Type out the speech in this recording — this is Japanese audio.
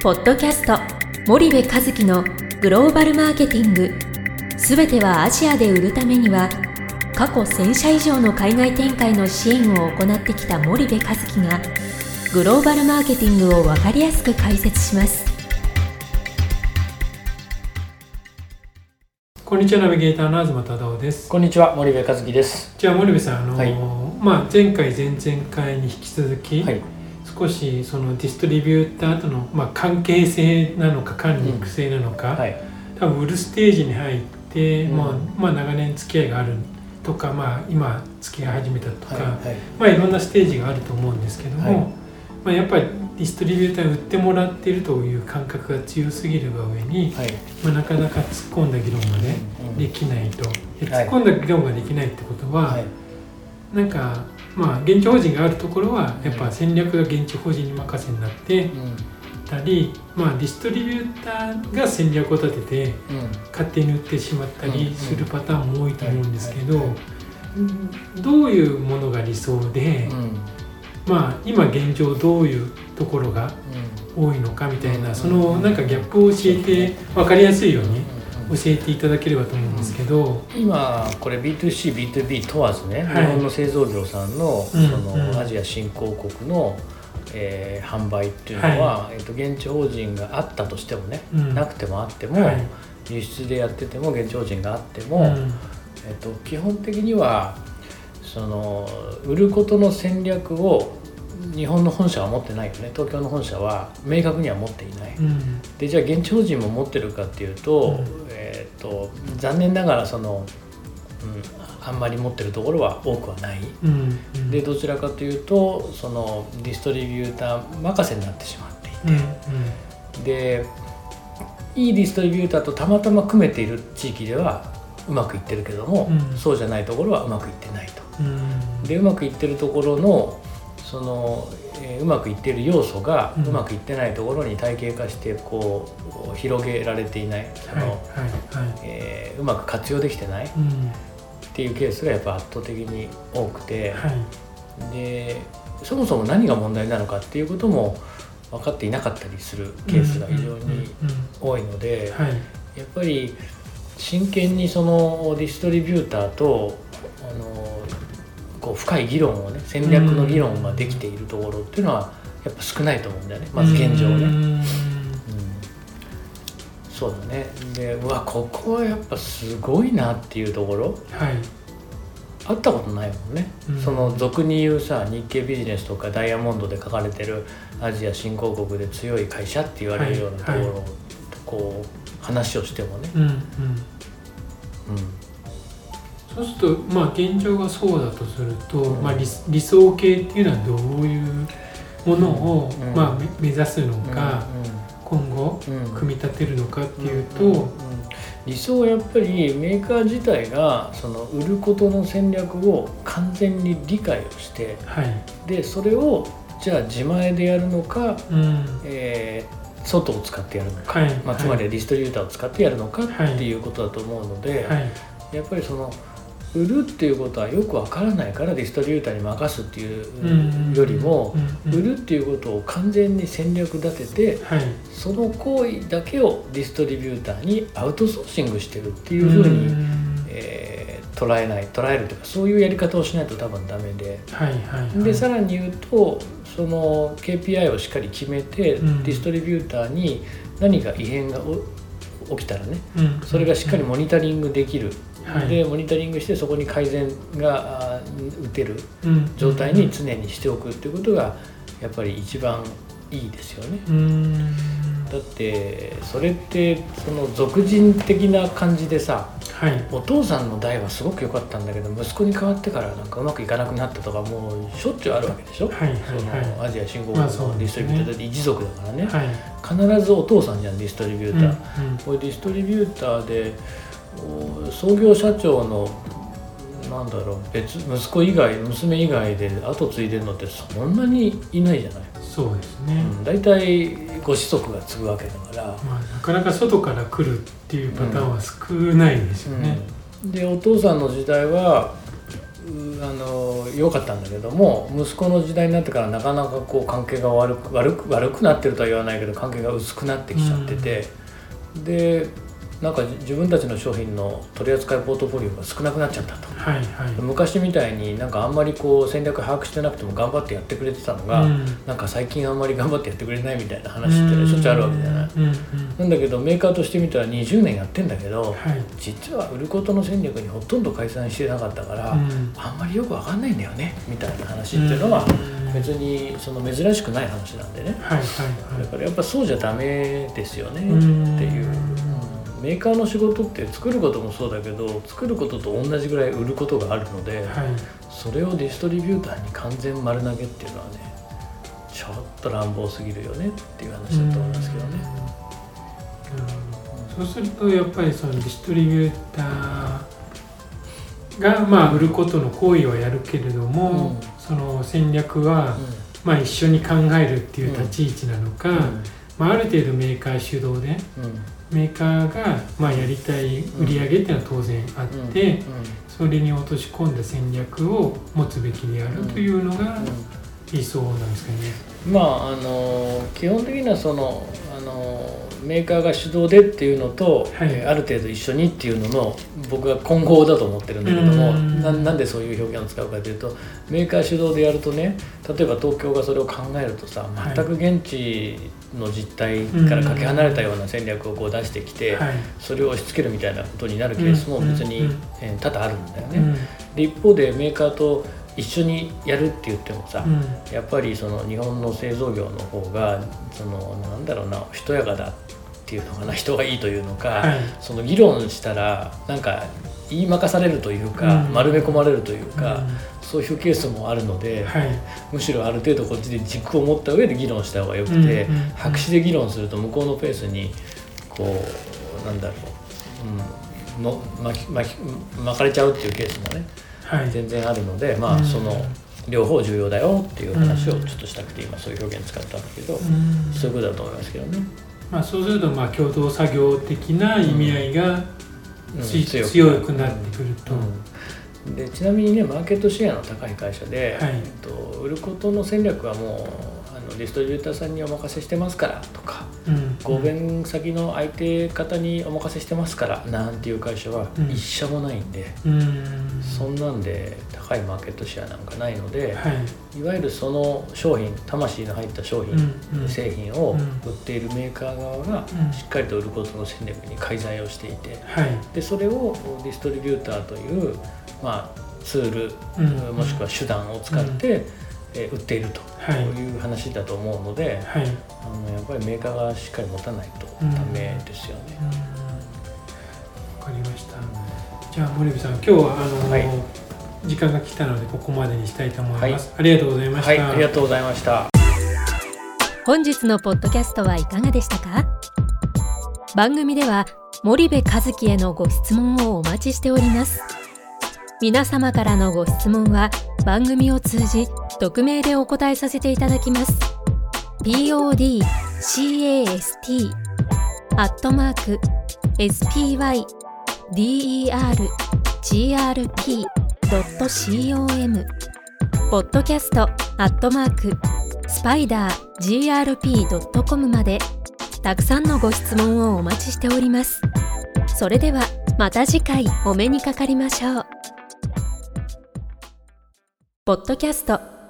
ポッドキャスト森部和樹のグローバルマーケティングすべてはアジアで売るためには過去1000社以上の海外展開の支援を行ってきた森部和樹がグローバルマーケティングを分かりやすく解説しますこんにちはナビゲーターの東忠夫ですこんにちは森部和樹です。じゃあ森部さんあの、はいまあ、前回前々回に引き続き、はい。少しそのディストリビューターとの、まあ、関係性なのか管理育成なのか、はい。多分売るステージに入って、うんまあまあ、長年付き合いがあるとか、まあ、今付き合い始めたとか、はい。はい。まあ、いろんなステージがあると思うんですけども、はいまあ、やっぱりディストリビューターに売ってもらっているという感覚が強すぎるが上に、はい。まあ、なかなか突っ込んだ議論がね、うんできないと突っ込んだ議論ができないってことは、はい。なんかまあ現地法人があるところはやっぱ戦略が現地法人に任せになってうん。たり、まあ、ディストリビューターが戦略を立ててうん。勝手に売ってしまったりするパターンも多いと思うんですけどどういうものが理想で、うん。まあ今現状どういうところが多いのかみたいなそのなんかギャップを教えて分かりやすいように教えていただければと思うんですけど。今これ B2C、B2B 問わずね、はい。日本の製造業さんのそうんうん。のアジア新興国の、えー販売っていうのは、えっと現地法人があったとしてもね、うん。なくてもあっても、はい。輸出でやってても現地法人があっても、うん。えっと、基本的にはその売ることの戦略を日本の本社は持ってないよね。東京の本社は明確には持っていない、うん。でじゃあ現地法人も持ってるかっていうと,、うん。えっと残念ながらその、うん、あんまり持ってるところは多くはない。でどちらかというとそのディストリビューター任せになってしまっていて、うん。でいいディストリビューターとたまたま組めている地域ではうまくいってるけども、うん。そうじゃないところはうまくいってないと。うん。でうまくいってるところのその、えーうまくいっている要素がうまくいってないところに体系化してこう広げられていない、そはいのうまく活用できてない。っうん。ていうケースがやっぱ圧倒的に多くて、はい。でそもそも何が問題なのかっていうことも分かっていなかったりするケースが非常に多いので、はい。やっぱり真剣にそのディストリビューターとあのこう深い議論をね戦略の議論ができているところっていうのはやっぱ少ないと思うんだよねまず現状ね。うん。うん。そうだね。でうわここはやっぱすごいなっていうところ。はい。会ったことないもんね、うん。その俗に言うさ日経ビジネスとかダイヤモンドで書かれてるアジア新興国で強い会社って言われるようなところはこう話をしてもね、うんうんうんそうするとまあ現状がそうだとすると、うん。まあ理理想形っていうのはどういうものを、うん。まあめ目指すのか、今後組み立てるのかっていうと、理想はやっぱりメーカー自体がその売ることの戦略を完全に理解をしてはい。でそれをじゃあ自前でやるのか、うん。えー外を使ってやるのか、はい。まあ、つまりはディストリビューターを使ってやるのかっていうことだと思うので、はい。やっぱりその売るっていうことはよくわからないからディストリビューターに任すっていうよりも、売るっていうことを完全に戦略立ててはい。その行為だけをディストリビューターにアウトソーシングしてるっていうふうに、ん。えー捉えない捉えるとかそういうやり方をしないと多分ダメで。はいはいはい。でさらに言うとその KPI をしっかり決めて、うん。ディストリビューターに何か異変がお起きたらねうん。それがしっかりモニタリングできる、はいでモニタリングしてそこに改善が打てるうん。状態に常にしておくっていうことがやっぱり一番いいですよね。うん。だってそれってその俗人的な感じでさはい。お父さんの代はすごく良かったんだけど息子に変わってからなんかうまくいかなくなったとかもうしょっちゅうあるわけでしょ、はいはいそのはいアジア新興国のディストリビューターって一族だからね、はい。必ずお父さんじゃんディストリビューター、うんうん。これディストリビューターでお創業社長のなんだろう別息子以外娘以外で後継いでるのってそんなにいないじゃない、そうですね、うん、大体ご子息が継ぐわけだから、まあ、なかなか外から来るっていうパターンは少ないですよね。うん。でお父さんの時代はあの良かったんだけども息子の時代になってからなかなかこう関係が悪く悪く悪くなってるとは言わないけど関係が薄くなってきちゃってて、でなんか自分たちの商品の取り扱いポートフォリオが少なくなっちゃったと。はいはい。昔みたいになんかあんまりこう戦略把握してなくても頑張ってやってくれてたのが、うん。なんか最近あんまり頑張ってやってくれないみたいな話ってしょっちゅうあるわけじゃない？うんうんなんだけどメーカーとしてみたら20年やってんだけどはい。実は売ることの戦略にほとんど解散してなかったから、うん。あんまりよくわかんないんだよねみたいな話っていうのはうん別にその珍しくない話なんでね。はいはいだからやっぱそうじゃダメですよねうんっていう、うんメーカーの仕事って作ることもそうだけど作ることと同じぐらい売ることがあるので、はい。それをディストリビューターに完全丸投げっていうのはねちょっと乱暴すぎるよねっていう話だと思いますけどね。うん。そうするとやっぱりそのディストリビューターがまあ売ることの行為はやるけれども、うん。その戦略は、まあ一緒に考えるっていう立ち位置なのか、まあ、ある程度メーカー主導でメーカーがまあやりたい売り上げっていうのは当然あって、それに落とし込んだ戦略を持つべきであるというのが理想なんですかね。まああの基本的にはそのあのメーカーが主導でっていうのと、はい。えーある程度一緒にっていうのの僕は混合だと思ってるんだけどもうん。ななんでそういう表現を使うかというとメーカー主導でやるとね例えば東京がそれを考えるとさはい。全く現地の実態からかけ離れたような戦略をこう出してきて、はい。それを押し付けるみたいなことになるケースも別に、うんうんうん。えー多々あるんだよね。うん。で一方でメーカーと一緒にやるって言ってもさ、うん。やっぱりその日本の製造業の方がそのなんだろうなしとやかだっていうのかな人がいいというのか、はい。その議論したらなんか言いまかされるというか、うん。丸め込まれるというか、うん。そういうケースもあるので、はい。むしろある程度こっちで軸を持った上で議論した方がよくて、うん。白紙で議論すると向こうのペースにこうなんだろう、うん、の巻き巻き巻かれちゃうっていうケースもねはい。全然あるのでまあうん。その両方重要だよっていう話をちょっとしたくて今そういう表現使ったんだけど、うん。そういうことだと思いますけどね。まあ、そうするとまあ共同作業的な意味合いが強く強くなってくると。うん。でちなみにねマーケットシェアの高い会社で、はい。えっと、売ることの戦略はもうあのディストリビューターさんにお任せしてますからとか。うん合弁先の相手方にお任せしてますからなんていう会社はうん。一社もないんで、うん。そんなんで高いマーケットシェアなんかないので、はい。い、わゆるその商品魂の入った商品、うんうん。製品をうん売っているメーカー側がうん。しっかりと売ることの戦略に介在をしていてはい。でそれをディストリビューターという、まあ、ツール、うん。もしくは手段を使って、えー売っているとはい。いう話だと思うので、はい。うんあのやっぱりメーカーがしっかり持たないとうんダメですよね。わかりました。じゃあ森部さん今日はあの、はい。時間が来たのでここまでにしたいと思います、ありがとうございました、はい、ありがとうございました。本日のポッドキャストはいかがでしたか？番組では森部和樹へのご質問をお待ちしております。皆様からのご質問は番組を通じ匿名でお答えさせていただきます podcast アットマーク spydergrp.com ポッドキャストアットマークスパイダー grp.com までたくさんのご質問をお待ちしております。それではまた次回お目にかかりましょう。ポッドキャスト